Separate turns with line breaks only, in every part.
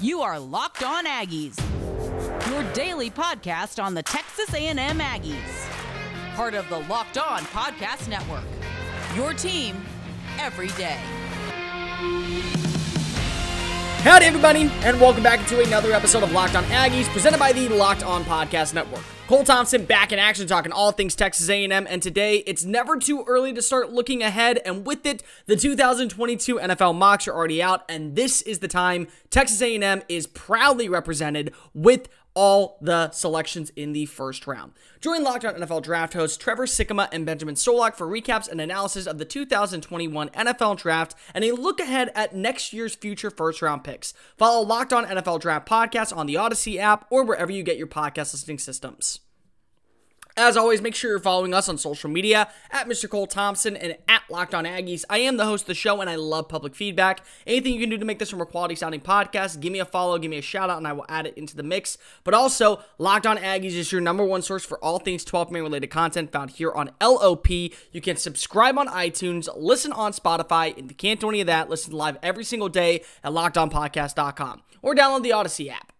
You are Locked On Aggies, your daily podcast on the Texas A&M Aggies. Part of the Locked On Podcast Network. Your team every day.
Howdy, everybody, and welcome back to another episode of Locked On Aggies, presented by the Locked On Podcast Network. Cole Thompson back in action, talking all things Texas A&M, and today it's never too early to start looking ahead. And with it, the 2022 NFL mocks are already out, and this is the time Texas A&M is proudly represented with all the selections in the first round. Join Locked On NFL draft hosts Trevor Sikkema and Benjamin Solak for recaps and analysis of the 2021 NFL draft and a look ahead at next year's future first round picks. Follow Locked On NFL Draft Podcast on the Odyssey app or wherever you get your podcast listening systems. As always, make sure you're following us on social media at Mr. Cole Thompson and at Locked On Aggies. I am the host of the show and I love public feedback. Anything you can do to make this a more quality sounding podcast, give me a follow, give me a shout out, and I will add it into the mix. But also, Locked On Aggies is your number one source for all things 12 man related content found here on LOP. You can subscribe on iTunes, listen on Spotify. If you can't do any of that, listen live every single day at lockedonpodcast.com or download the Odyssey app.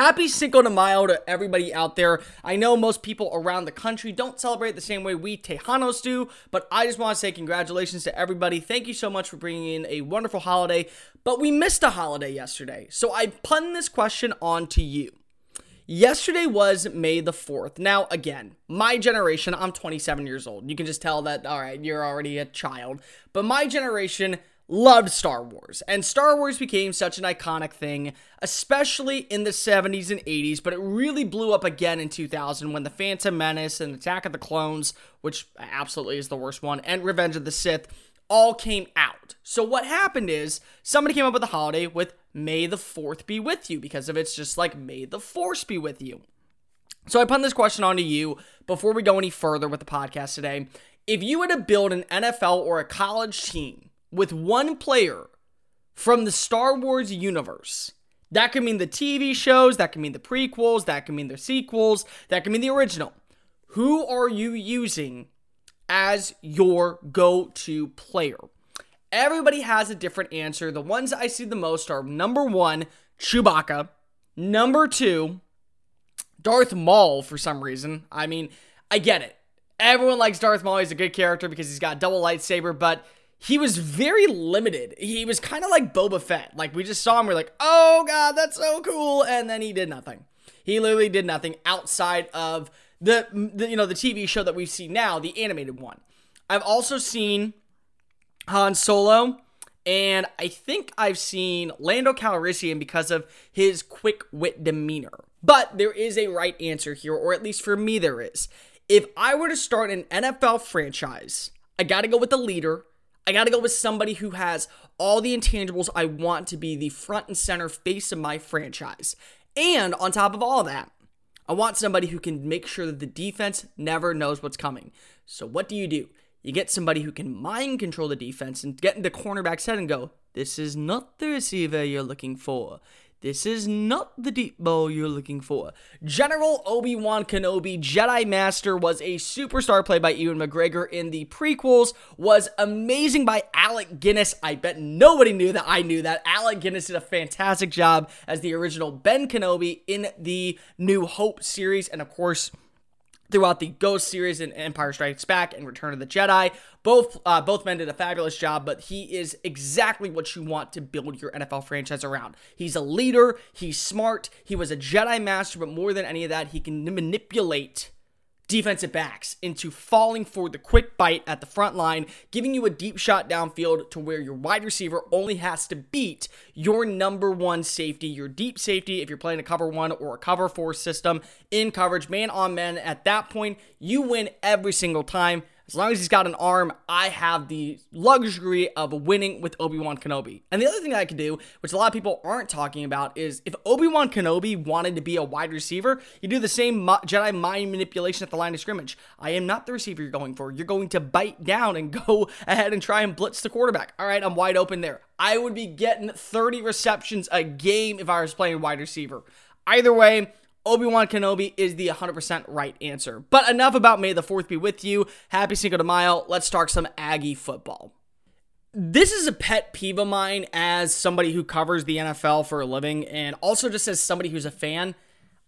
Happy Cinco de Mayo to everybody out there. I know most people around the country don't celebrate the same way we Tejanos do, but I just want to say congratulations to everybody. Thank you so much for bringing in a wonderful holiday. But we missed a holiday yesterday, so I pun this question on to you. Yesterday was May the 4th. Now, again, my generation, I'm 27 years old. You can just tell that, all right, you're already a child. But my generation loved Star Wars, and Star Wars became such an iconic thing, especially in the 70s and 80s, but it really blew up again in 2000 when The Phantom Menace and Attack of the Clones, which absolutely is the worst one, and Revenge of the Sith all came out. So what happened is somebody came up with a holiday with May the 4th be with you because of it's just like May the Force be with you. So I put this question on to you before we go any further with the podcast today. If you were to build an NFL or a college team with one player from the Star Wars universe. That could mean the TV shows, that could mean the prequels, that could mean the sequels, that could mean the original. Who are you using as your go to player? Everybody has a different answer. The ones I see the most are number one, Chewbacca. Number two, Darth Maul for some reason. I mean, I get it. Everyone likes Darth Maul. He's a good character because he's got double lightsaber, but he was very limited. He was kind of like Boba Fett. Like we just saw him, we're like, oh god, that's so cool, and then he did nothing. He literally did nothing outside of the, the you know the TV show that we see now, the animated one. I've also seen Han Solo, and I think I've seen Lando Calrissian because of his quick wit demeanor. But there is a right answer here, or at least for me, there is. If I were to start an NFL franchise, I got to go with the leader I got to go with somebody who has all the intangibles I want to be the front and center face of my franchise. And on top of all that, I want somebody who can make sure that the defense never knows what's coming. So, what do you do? You get somebody who can mind control the defense and get in into cornerback's head and go, This is not the receiver you're looking for. This is not the deep bow you're looking for. General Obi Wan Kenobi, Jedi Master, was a superstar played by Ewan McGregor in the prequels, was amazing by Alec Guinness. I bet nobody knew that I knew that. Alec Guinness did a fantastic job as the original Ben Kenobi in the New Hope series, and of course, throughout the Ghost series and Empire Strikes Back and Return of the Jedi. Both uh, both men did a fabulous job, but he is exactly what you want to build your NFL franchise around. He's a leader, he's smart, he was a Jedi master, but more than any of that, he can manipulate defensive backs into falling for the quick bite at the front line, giving you a deep shot downfield to where your wide receiver only has to beat your number one safety, your deep safety, if you're playing a cover one or a cover four system in coverage, man on man. At that point, you win every single time. As long as he's got an arm, I have the luxury of winning with Obi Wan Kenobi. And the other thing I could do, which a lot of people aren't talking about, is if Obi Wan Kenobi wanted to be a wide receiver, you do the same Jedi mind manipulation at the line of scrimmage. I am not the receiver you're going for. You're going to bite down and go ahead and try and blitz the quarterback. All right, I'm wide open there. I would be getting 30 receptions a game if I was playing wide receiver. Either way, Obi Wan Kenobi is the 100% right answer. But enough about May the 4th be with you. Happy Cinco de Mayo. Let's talk some Aggie football. this is a pet peeve of mine as somebody who covers the NFL for a living and also just as somebody who's a fan.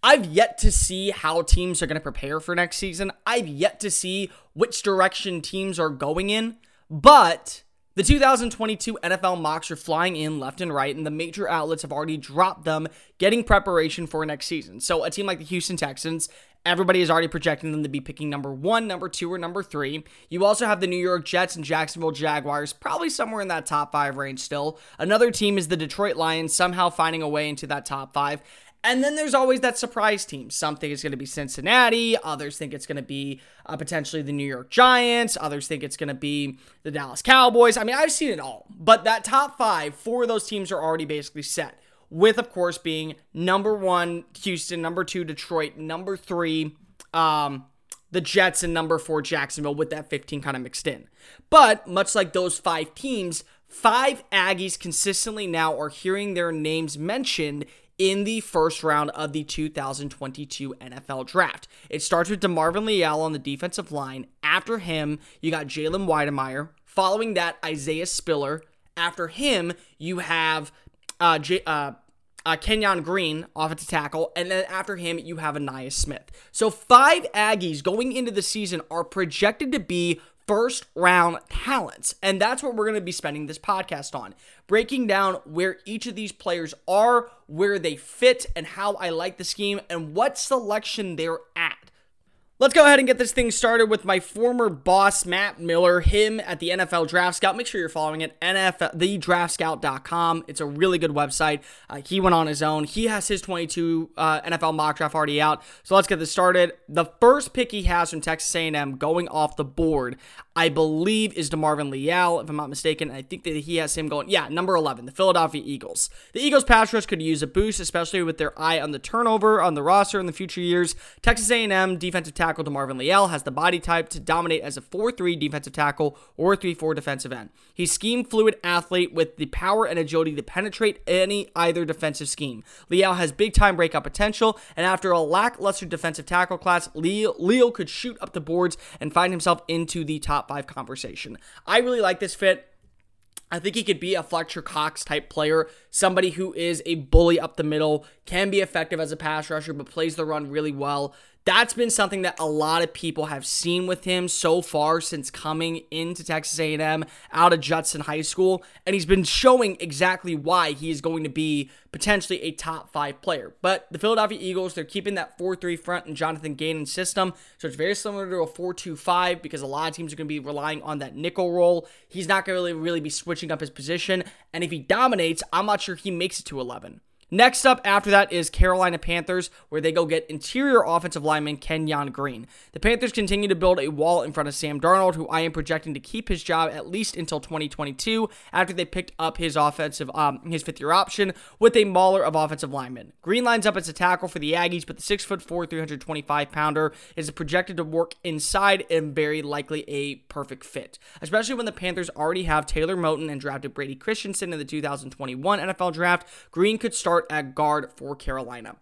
I've yet to see how teams are going to prepare for next season. I've yet to see which direction teams are going in. But the 2022 NFL mocks are flying in left and right, and the major outlets have already dropped them, getting preparation for next season. So, a team like the Houston Texans, everybody is already projecting them to be picking number one, number two, or number three. You also have the New York Jets and Jacksonville Jaguars, probably somewhere in that top five range still. Another team is the Detroit Lions, somehow finding a way into that top five. And then there's always that surprise team. Some think it's going to be Cincinnati. Others think it's going to be uh, potentially the New York Giants. Others think it's going to be the Dallas Cowboys. I mean, I've seen it all. But that top five, four of those teams are already basically set. With, of course, being number one, Houston, number two, Detroit, number three, um, the Jets, and number four, Jacksonville, with that 15 kind of mixed in. But much like those five teams, five Aggies consistently now are hearing their names mentioned in the first round of the 2022 NFL Draft. It starts with DeMarvin Leal on the defensive line. After him, you got Jalen Wydermyer. Following that, Isaiah Spiller. After him, you have uh, J- uh, uh, Kenyon Green, offensive tackle, and then after him, you have Ainias Smith. So five Aggies going into the season are projected to be first round talents. And that's what we're going to be spending this podcast on. Breaking down where each of these players are, where they fit, and how I like the scheme, and what selection they're at. Let's go ahead and get this thing started with my former boss, Matt Miller, him at the NFL Draft Scout. Make sure you're following it, NFL, thedraftscout.com. It's a really good website. Uh, he went on his own. He has his 22 uh, NFL mock draft already out. So let's get this started. The first pick he has from Texas A&M going off the board, I believe, is DeMarvin Leal, if I'm not mistaken. I think that he has him going, yeah, number 11, the Philadelphia Eagles. The Eagles pass rush could use a boost, especially with their eye on the turnover on the roster in the future years. Texas A&M defensive tackle tackle DeMarvin Leal has the body type to dominate as a 4-3 defensive tackle or 3-4 defensive end. He's scheme fluid athlete with the power and agility to penetrate any either defensive scheme. Leal has big time breakout potential, and after a lackluster defensive tackle class, Leal could shoot up the boards and find himself into the top five conversation. I really like this fit. I think he could be a Fletcher Cox type player, somebody who is a bully up the middle, can be effective as a pass rusher, but plays the run really well that's been something that a lot of people have seen with him so far since coming into Texas A&M out of Judson High School and he's been showing exactly why he is going to be potentially a top 5 player. But the Philadelphia Eagles, they're keeping that 4-3 front and Jonathan Gannon system, so it's very similar to a 4-2-5 because a lot of teams are going to be relying on that nickel role. He's not going to really really be switching up his position and if he dominates, I'm not sure he makes it to 11. Next up after that is Carolina Panthers, where they go get interior offensive lineman Kenyon Green. The Panthers continue to build a wall in front of Sam Darnold, who I am projecting to keep his job at least until 2022, after they picked up his offensive, um, his fifth year option with a mauler of offensive linemen. Green lines up as a tackle for the Aggies, but the 6'4", 325 pounder is projected to work inside and very likely a perfect fit, especially when the Panthers already have Taylor Moton and drafted Brady Christensen in the 2021 NFL draft. Green could start start at guard for Carolina.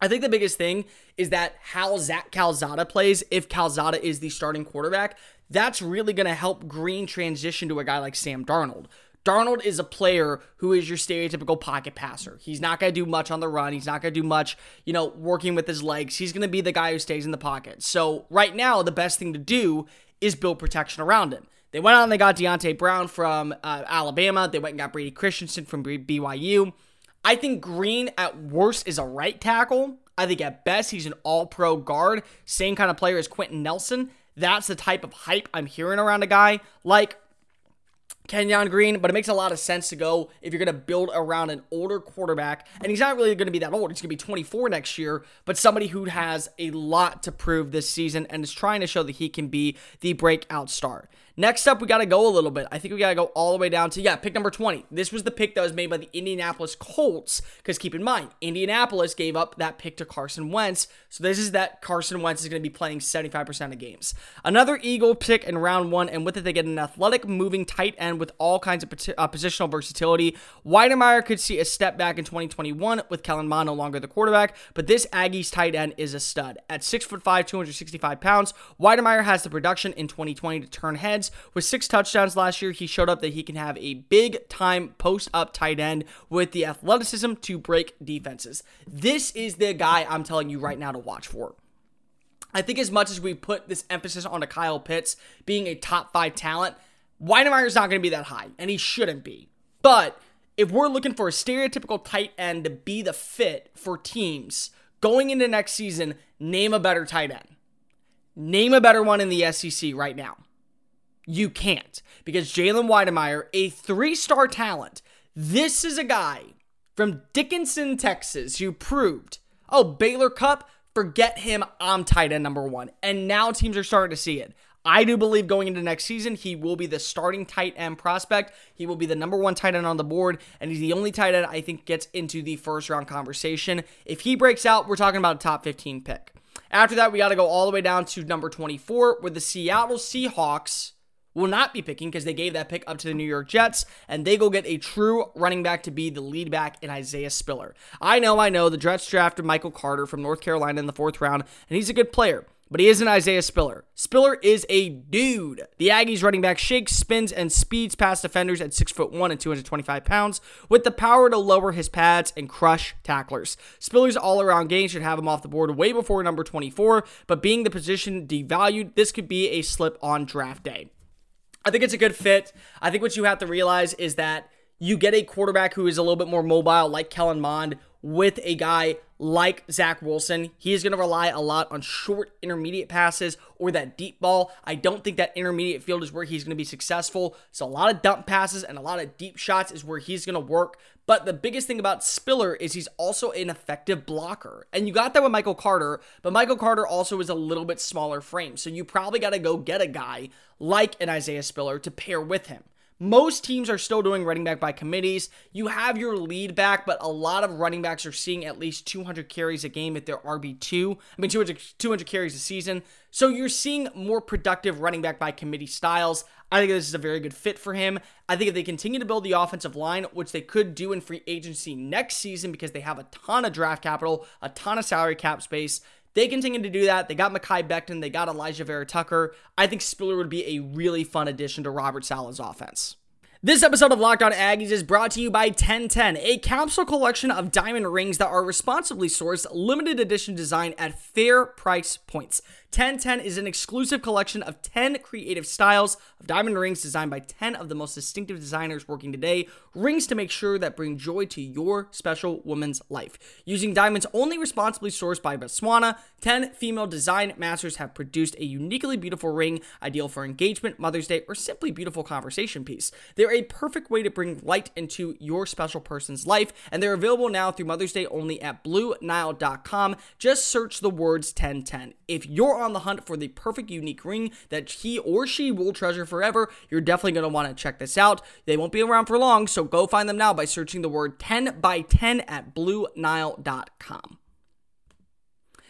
I think the biggest thing is that how Zach Calzada plays, if Calzada is the starting quarterback, that's really going to help Green transition to a guy like Sam Darnold. Darnold is a player who is your stereotypical pocket passer. He's not going to do much on the run. He's not going to do much, you know, working with his legs. He's going to be the guy who stays in the pocket. So, right now, the best thing to do is build protection around him. They went out and they got Deonte Brown from uh, Alabama. They went and got Brady Christensen from BYU. I think Green at worst is a right tackle. I think at best he's an all pro guard. Same kind of player as Quenton Nelson. That's the type of hype I'm hearing around a guy like Kenyon Green, but it makes a lot of sense to go if you're going to build around an older quarterback. And he's not really going to be that old. He's going to be 24 next year, but somebody who has a lot to prove this season and is trying to show that he can be the breakout star. Next up, we got to go a little bit. I think we got to go all the way down to, yeah, pick number 20. This was the pick that was made by the Indianapolis Colts, because keep in mind, Indianapolis gave up that pick to Carson Wentz. So this is that Carson Wentz is going to be playing 75% of games. Another Eagle pick in round one, and with it, they get an athletic moving tight end with all kinds of uh, positional versatility. Wydermyer could see a step back in 2021 with Kellen Mond no longer the quarterback, but this Aggies tight end is a stud. At 6'5, 265 pounds, Wydermyer has the production in 2020 to turn heads. With six touchdowns last year, he showed up that he can have a big time post up tight end with the athleticism to break defenses. This is the guy I'm telling you right now to watch for. I think as much as we put this emphasis on a Kyle Pitts being a top five talent, Wydermyer's not going to be that high, and he shouldn't be. But if we're looking for a stereotypical tight end to be the fit for teams going into next season, name a better tight end. Name a better one in the SEC right now. You can't because Jalen Wydermyer, a three star talent, this is a guy from Dickinson, Texas, who proved, oh, Baylor Cupp, forget him, I'm tight end number one. And now teams are starting to see it. I do believe going into next season, he will be the starting tight end prospect. He will be the number one tight end on the board, and he's the only tight end I think gets into the first round conversation. If he breaks out, we're talking about a top 15 pick. After that, we got to go all the way down to number 24, where the Seattle Seahawks will not be picking because they gave that pick up to the New York Jets, and they go get a true running back to be the lead back in Isaiah Spiller. I know, I know, the Jets drafted Michael Carter from North Carolina in the fourth round, and he's a good player. But he isn't Isaiah Spiller. Spiller is a dude. The Aggies running back shakes, spins, and speeds past defenders at 6 foot 1 and 225 pounds with the power to lower his pads and crush tacklers. Spiller's all around game should have him off the board way before number 24, but being the position devalued, this could be a slip on draft day. I think it's a good fit. I think what you have to realize is that you get a quarterback who is a little bit more mobile, like Kellen Mond, with a guy like Zach Wilson. He is going to rely a lot on short intermediate passes or that deep ball. I don't think that intermediate field is where he's going to be successful. So a lot of dump passes and a lot of deep shots is where he's going to work. But the biggest thing about Spiller is he's also an effective blocker. And you got that with Michael Carter, but Michael Carter also is a little bit smaller frame. So you probably got to go get a guy like an Isaiah Spiller to pair with him. Most teams are still doing running back by committees. You have your lead back, but a lot of running backs are seeing at least 200 carries a game at they're RB2. I mean, 200, 200 carries a season. So you're seeing more productive running back by committee styles. I think this is a very good fit for him. I think if they continue to build the offensive line, which they could do in free agency next season because they have a ton of draft capital, a ton of salary cap space, they continue to do that. They got Mekhi Becton, they got Alijah Vera Tucker. I think Spiller would be a really fun addition to Robert Saleh's offense. This episode of Locked On Aggies is brought to you by 1010, a capsule collection of diamond rings that are responsibly sourced, limited edition design at fair price points. 1010 is an exclusive collection of 10 creative styles of diamond rings designed by 10 of the most distinctive designers working today. Rings to make sure that bring joy to your special woman's life. Using diamonds only responsibly sourced by Botswana, 10 female design masters have produced a uniquely beautiful ring, ideal for engagement, Mother's Day, or simply beautiful conversation piece. They're a perfect way to bring light into your special person's life, and they're available now through Mother's Day only at BlueNile.com. Just search the words 1010. If you're on the hunt for the perfect unique ring that he or she will treasure forever, you're definitely going to want to check this out. They won't be around for long, so go find them now by searching the word 10 by 10 at BlueNile.com.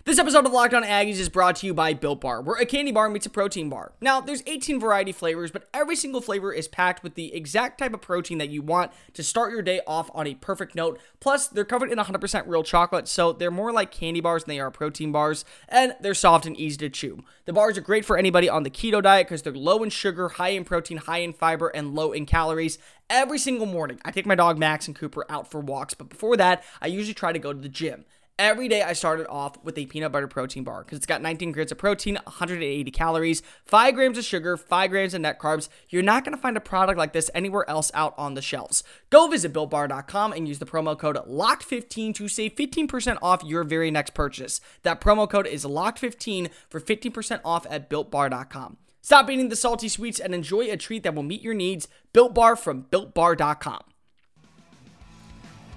This episode of Locked On Aggies is brought to you by Built Bar, where a candy bar meets a protein bar. Now, there's 18 variety flavors, but every single flavor is packed with the exact type of protein that you want to start your day off on a perfect note. Plus, they're covered in 100% real chocolate, so they're more like candy bars than they are protein bars, and they're soft and easy to chew. The bars are great for anybody on the keto diet because they're low in sugar, high in protein, high in fiber, and low in calories. Every single morning, I take my dog Max and Cooper out for walks, but before that, I usually try to go to the gym. Every day I started off with a peanut butter protein bar because it's got 19 grams of protein, 180 calories, 5 grams of sugar, 5 grams of net carbs. You're not going to find a product like this anywhere else out on the shelves. Go visit builtbar.com and use the promo code LOCKED15 to save 15% off your very next purchase. That promo code is LOCKED15 for 15% off at builtbar.com. Stop eating the salty sweets and enjoy a treat that will meet your needs. Built Bar from builtbar.com.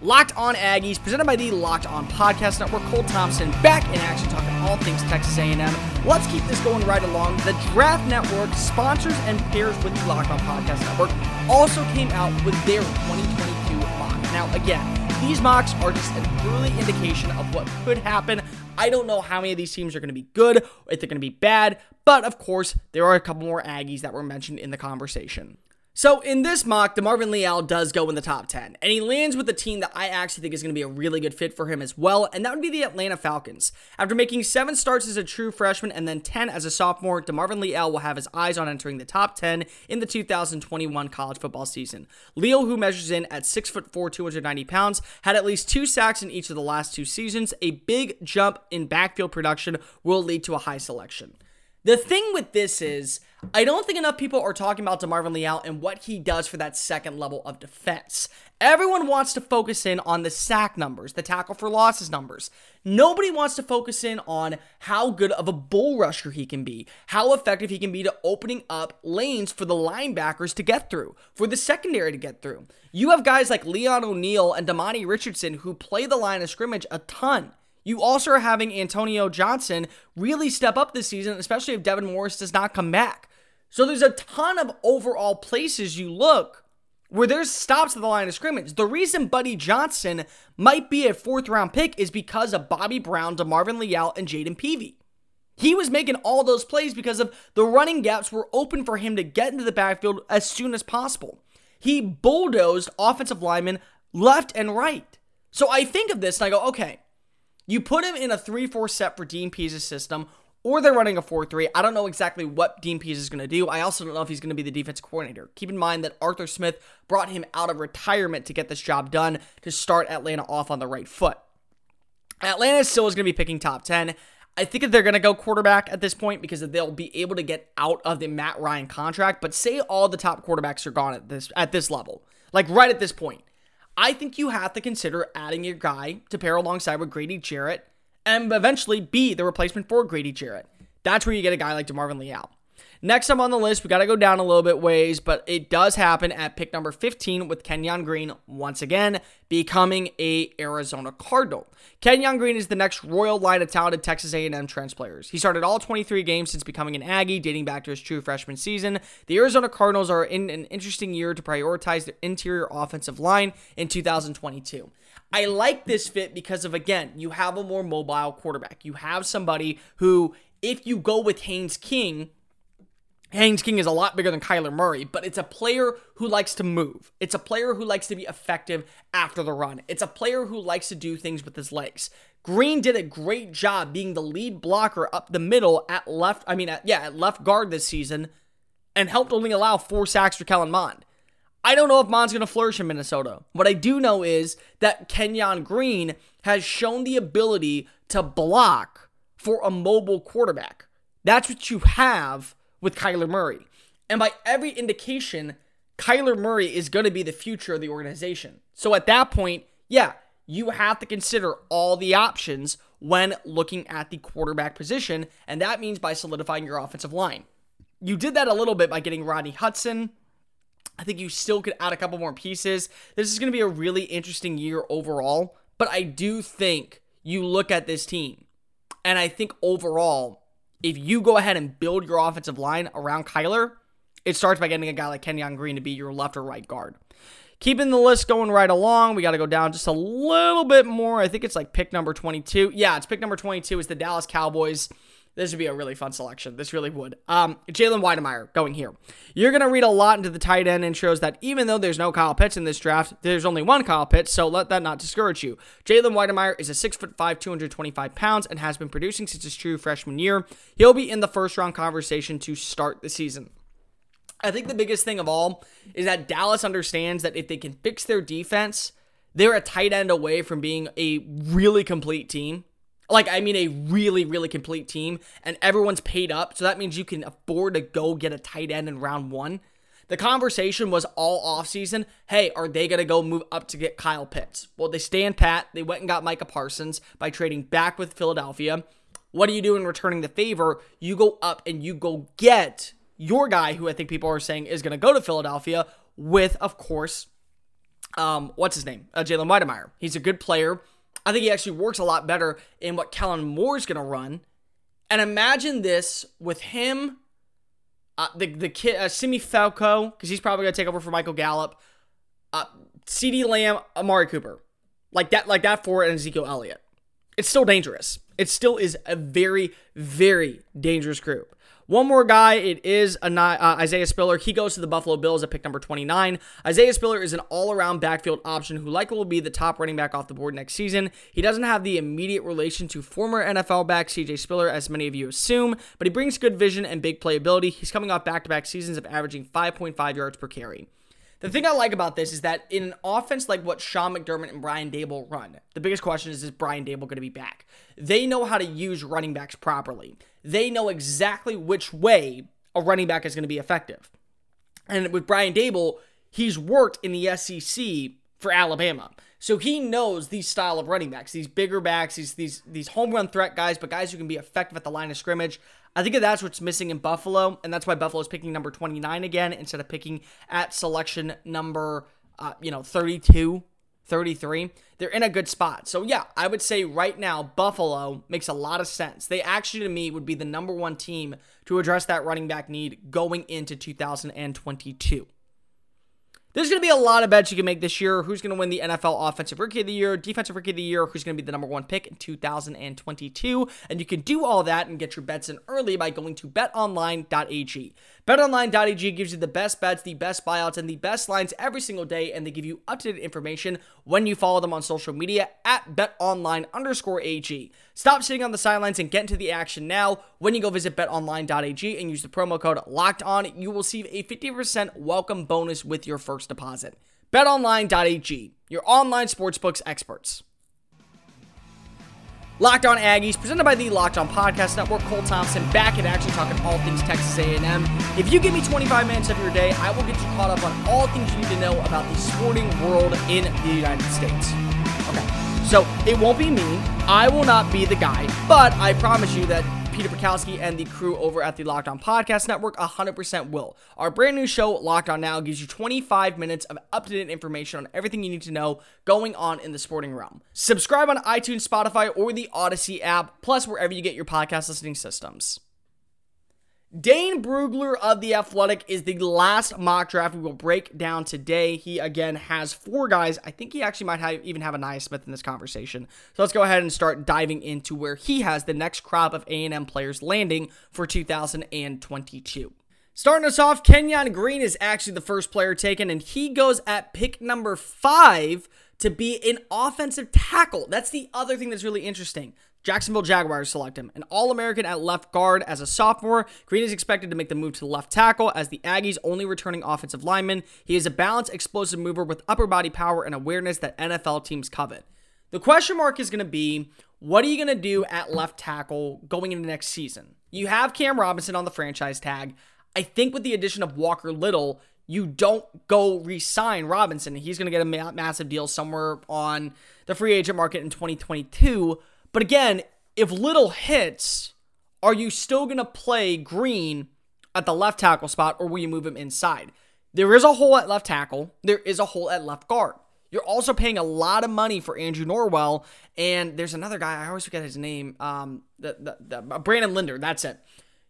Locked On Aggies, presented by the Locked On Podcast Network. Cole Thompson back in action, talking all things Texas A&M. Let's keep this going right along. The Draft Network sponsors and pairs with the Locked On Podcast Network. Also came out with their 2022 mock. Now, again, these mocks are just an early indication of what could happen. I don't know how many of these teams are going to be good, if they're going to be bad, but of course, there are a couple more Aggies that were mentioned in the conversation. So in this mock, DeMarvin Leal does go in the top 10, and he lands with a team that I actually think is going to be a really good fit for him as well, and that would be the Atlanta Falcons. After making seven starts as a true freshman and then 10 as a sophomore, DeMarvin Leal will have his eyes on entering the top 10 in the 2021 college football season. Leal, who measures in at 6'4", 290 pounds, had at least two sacks in each of the last two seasons. A big jump in backfield production will lead to a high selection. The thing with this is, I don't think enough people are talking about DeMarvin Leal and what he does for that second level of defense. Everyone wants to focus in on the sack numbers, the tackle for losses numbers. Nobody wants to focus in on how good of a bull rusher he can be, how effective he can be to opening up lanes for the linebackers to get through, for the secondary to get through. You have guys like Leon O'Neal and Demani Richardson who play the line of scrimmage a ton. You also are having Antonio Johnson really step up this season, especially if Devin Morris does not come back. So there's a ton of overall places you look where there's stops at the line of scrimmage. The reason Buddy Johnson might be a fourth round pick is because of Bobby Brown, DeMarvin Leal, and Jayden Peevy. He was making all those plays because of the running gaps were open for him to get into the backfield as soon as possible. He bulldozed offensive linemen left and right. So I think of this and I go, okay, you put him in a 3 4 set for Dean Pees' system, or they're running a 4 3. I don't know exactly what Dean Pees is going to do. I also don't know if he's going to be the defense coordinator. Keep in mind that Arthur Smith brought him out of retirement to get this job done to start Atlanta off on the right foot. Atlanta still is going to be picking top 10. I think that they're going to go quarterback at this point because they'll be able to get out of the Matt Ryan contract. But say all the top quarterbacks are gone at this at this level, like right at this point. I think you have to consider adding your guy to pair alongside with Grady Jarrett and eventually be the replacement for Grady Jarrett. That's where you get a guy like DeMarvin Leal. Next up on the list, we got to go down a little bit ways, but it does happen at pick number 15 with Kenyon Green once again becoming a Arizona Cardinal. Kenyon Green is the next royal line of talented Texas A&M Trends players. He started all 23 games since becoming an Aggie, dating back to his true freshman season. The Arizona Cardinals are in an interesting year to prioritize their interior offensive line in 2022. I like this fit because of again, you have a more mobile quarterback. You have somebody who, if you go with Haynes King, Haynes King is a lot bigger than Kyler Murray, but it's a player who likes to move. It's a player who likes to be effective after the run. It's a player who likes to do things with his legs. Green did a great job being the lead blocker up the middle at left, I mean, at, yeah, at left guard this season and helped only allow four sacks for Kellen Mond. I don't know if Mond's going to flourish in Minnesota. What I do know is that Kenyon Green has shown the ability to block for a mobile quarterback. That's what you have with Kyler Murray. And by every indication, Kyler Murray is going to be the future of the organization. So at that point, yeah, you have to consider all the options when looking at the quarterback position, and that means by solidifying your offensive line. You did that a little bit by getting Rodney Hudson. I think you still could add a couple more pieces. This is going to be a really interesting year overall, but I do think you look at this team, and I think overall, if you go ahead and build your offensive line around Kyler, it starts by getting a guy like Kenyon Green to be your left or right guard. Keeping the list going right along, we got to go down just a little bit more. I think it's like pick number 22. Yeah, it's pick number 22 is the Dallas Cowboys. This would be a really fun selection. This really would. Um, Jalen Wydermyer going here. You're going to read a lot into the tight end intros that even though there's no Kyle Pitts in this draft, there's only one Kyle Pitts, so let that not discourage you. Jalen Wydermyer is a 6'5, 225 pounds, and has been producing since his true freshman year. He'll be in the first round conversation to start the season. I think the biggest thing of all is that Dallas understands that if they can fix their defense, they're a tight end away from being a really complete team. Like, I mean, a really, really complete team, and everyone's paid up. So that means you can afford to go get a tight end in round one. The conversation was all offseason hey, are they going to go move up to get Kyle Pitts? Well, they stand pat. They went and got Micah Parsons by trading back with Philadelphia. What do you do in returning the favor? You go up and you go get your guy, who I think people are saying is going to go to Philadelphia, with, of course, um, what's his name? Uh, Jalen Wydermyer. He's a good player. I think he actually works a lot better in what Kellen Moore's going to run. And imagine this with him, uh, the the kid uh, Simi Fehoko, because he's probably going to take over for Michael Gallup. Uh, CeeDee Lamb, Amari Cooper, like that, like that for and Ezekiel Elliott. It's still dangerous. It still is a very, very dangerous group. One more guy, it is uh, Isaiah Spiller. He goes to the Buffalo Bills at pick number 29. Isaiah Spiller is an all around backfield option who likely will be the top running back off the board next season. He doesn't have the immediate relation to former NFL back CJ Spiller, as many of you assume, but he brings good vision and big playability. He's coming off back to back seasons of averaging 5.5 yards per carry. The thing I like about this is that in an offense like what Sean McDermott and Brian Daboll run, the biggest question is is Brian Daboll going to be back? They know how to use running backs properly. They know exactly which way a running back is going to be effective. And with Brian Daboll, he's worked in the SEC for Alabama. So he knows these style of running backs, these bigger backs, these these these home run threat guys, but guys who can be effective at the line of scrimmage. I think that's what's missing in Buffalo, and that's why Buffalo is picking number 29 again instead of picking at selection number, uh, you know, 32, 33. They're in a good spot. So yeah, I would say right now Buffalo makes a lot of sense. They actually to me would be the number one team to address that running back need going into 2022. There's going to be a lot of bets you can make this year. Who's going to win the NFL Offensive Rookie of the Year, Defensive Rookie of the Year, who's going to be the number one pick in 2022. And you can do all that and get your bets in early by going to betonline.ag. BetOnline.ag gives you the best bets, the best buyouts, and the best lines every single day, and they give you up-to-date information when you follow them on social media at betonline underscore AG. Stop sitting on the sidelines and get into the action now. When you go visit betonline.ag and use the promo code locked on, you will receive a 50% welcome bonus with your first deposit. BetOnline.ag, your online sportsbooks experts. Locked On Aggies, presented by the Locked On Podcast Network. Cole Thompson back in action, talking all things Texas A&M. If you give me 25 minutes of your day, I will get you caught up on all things you need to know about the sporting world in the United States. Okay, so it won't be me. I will not be the guy, but I promise you that Peter Bukowski and the crew over at the Locked On Podcast Network 100% will. Our brand new show, Locked On Now, gives you 25 minutes of up to date information on everything you need to know going on in the sporting realm. Subscribe on iTunes, Spotify, or the Odyssey app, plus wherever you get your podcast listening systems. Dane Brugler of The Athletic is the last mock draft we will break down today. He, again, has four guys. I think he actually might have, even have Ainias Smith in this conversation. So let's go ahead and start diving into where he has the next crop of A&M players landing for 2022. Starting us off, Kenyon Green is actually the first player taken, and he goes at pick number five to be an offensive tackle. That's the other thing that's really interesting. Jacksonville Jaguars select him. An All American at left guard as a sophomore, Green is expected to make the move to left tackle as the Aggies' only returning offensive lineman. He is a balanced, explosive mover with upper body power and awareness that NFL teams covet. The question mark is going to be what are you going to do at left tackle going into next season? You have Cam Robinson on the franchise tag. I think with the addition of Walker Little, you don't go re-sign Robinson. He's going to get a ma- massive deal somewhere on the free agent market in 2022. But again, if Little hits, are you still going to play Green at the left tackle spot or will you move him inside? There is a hole at left tackle, there is a hole at left guard. You're also paying a lot of money for Andrew Norwell, and there's another guy, I always forget his name, um, the, the, the, uh, Brandon Linder, that's it.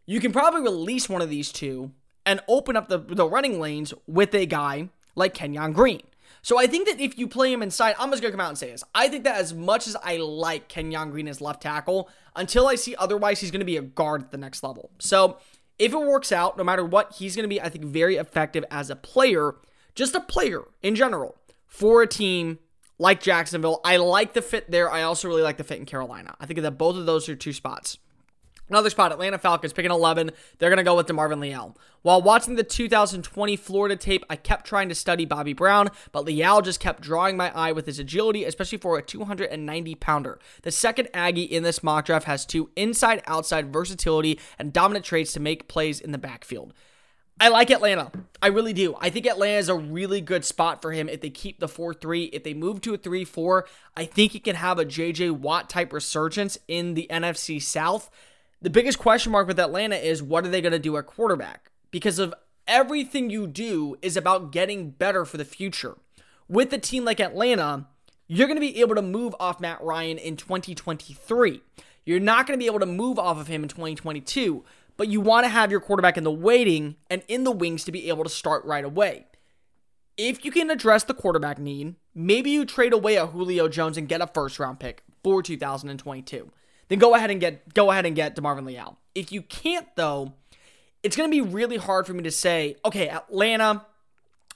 You can probably release one of these two and open up the, the running lanes with a guy like Kenyon Green. So I think that if you play him inside, I'm just gonna come out and say this. I think that as much as I like Kenyon Green as left tackle, until I see otherwise, he's gonna be a guard at the next level. So if it works out, no matter what, he's gonna be, I think, very effective as a player, just a player in general, for a team like Jacksonville. I like the fit there. I also really like the fit in Carolina. I think that both of those are two spots. Another spot, Atlanta Falcons picking 11. They're going to go with DeMarvin Leal. While watching the 2020 Florida tape, I kept trying to study Bobby Brown, but Leal just kept drawing my eye with his agility, especially for a 290 pounder. The second Aggie in this mock draft has two inside outside versatility and dominant traits to make plays in the backfield. I like Atlanta. I really do. I think Atlanta is a really good spot for him if they keep the 4 3. If they move to a 3 4, I think he can have a JJ Watt type resurgence in the NFC South. The biggest question mark with Atlanta is what are they going to do at quarterback? Because of everything you do is about getting better for the future. With a team like Atlanta, you're going to be able to move off Matt Ryan in 2023. You're not going to be able to move off of him in 2022, but you want to have your quarterback in the waiting and in the wings to be able to start right away. If you can address the quarterback need, maybe you trade away a Julio Jones and get a first round pick for 2022 then go ahead and get go ahead and get DeMarvin Leal. If you can't though, it's going to be really hard for me to say, okay, Atlanta,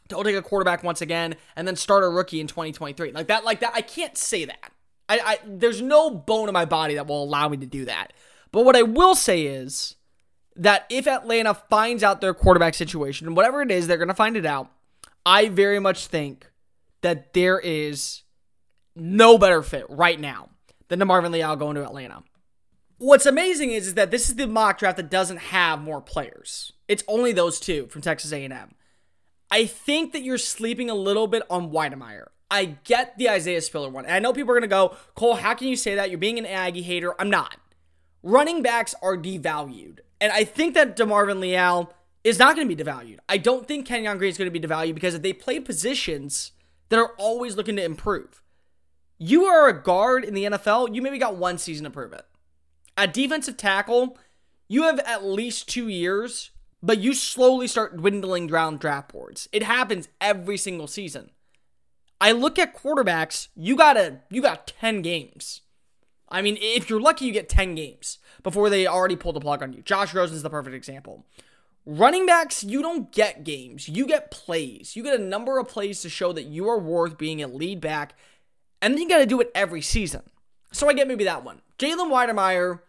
don't take a quarterback once again and then start a rookie in 2023. Like that, like that, I can't say that. I, I there's no bone in my body that will allow me to do that. But what I will say is that if Atlanta finds out their quarterback situation, whatever it is, they're going to find it out. I very much think that there is no better fit right now than DeMarvin Leal going to Atlanta. What's amazing is, is that this is the mock draft that doesn't have more players. It's only those two from Texas A&M. I think that you're sleeping a little bit on Wydermyer. I get the Isaiah Spiller one. And I know people are going to go, Cole, how can you say that? You're being an Aggie hater. I'm not. Running backs are devalued. And I think that DeMarvin Leal is not going to be devalued. I don't think Kenyon Green is going to be devalued because they play positions that are always looking to improve. You are a guard in the NFL, you maybe got one season to prove it. A defensive tackle, you have at least two years, but you slowly start dwindling down draft boards. It happens every single season. I look at quarterbacks, you got a you got 10 games. I mean, if you're lucky, you get 10 games before they already pull the plug on you. Josh Rosen is the perfect example. Running backs, you don't get games. You get plays. You get a number of plays to show that you are worth being a lead back. And then you got to do it every season. So I get maybe that one. Jalen Wydermyer,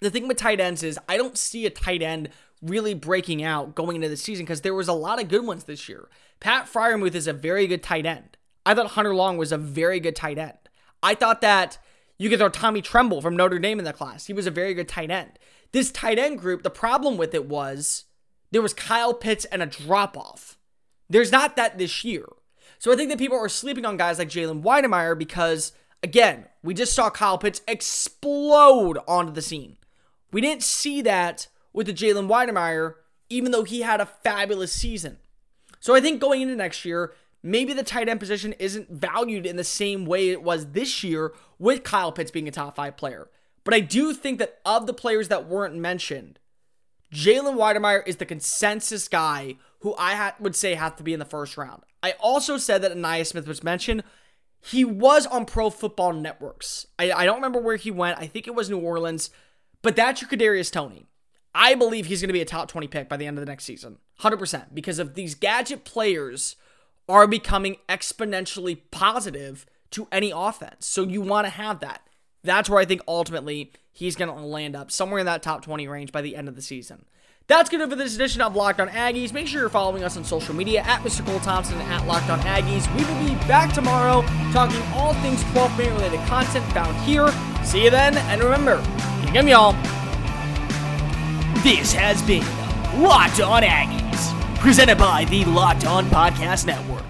the thing with tight ends is I don't see a tight end really breaking out going into the season because there was a lot of good ones this year. Pat Freiermuth is a very good tight end. I thought Hunter Long was a very good tight end. I thought that you could throw Tommy Tremble from Notre Dame in the class. He was a very good tight end. This tight end group, the problem with it was there was Kyle Pitts and a drop off. There's not that this year. So I think that people are sleeping on guys like Jalen Wydermyer because, again, we just saw Kyle Pitts explode onto the scene. We didn't see that with the Jalen Wydermyer, even though he had a fabulous season. So I think going into next year, maybe the tight end position isn't valued in the same way it was this year with Kyle Pitts being a top five player. But I do think that of the players that weren't mentioned, Jalen Wydermyer is the consensus guy who I ha- would say have to be in the first round. I also said that Ainias Smith was mentioned. He was on Pro Football Networks. I, I don't remember where he went. I think it was New Orleans. But that's your Kadarius Toney. I believe he's going to be a top 20 pick by the end of the next season. 100%. Because of these gadget players are becoming exponentially positive to any offense. So you want to have that. That's where I think ultimately he's going to land up somewhere in that top 20 range by the end of the season. That's good enough for this edition of Locked On Aggies. Make sure you're following us on social media at Mr. Cole Thompson and at Locked On Aggies. We will be back tomorrow talking all things 12 man related content found here. See you then, and remember, 'em, y'all.
This has been Locked On Aggies, presented by the Locked On Podcast Network.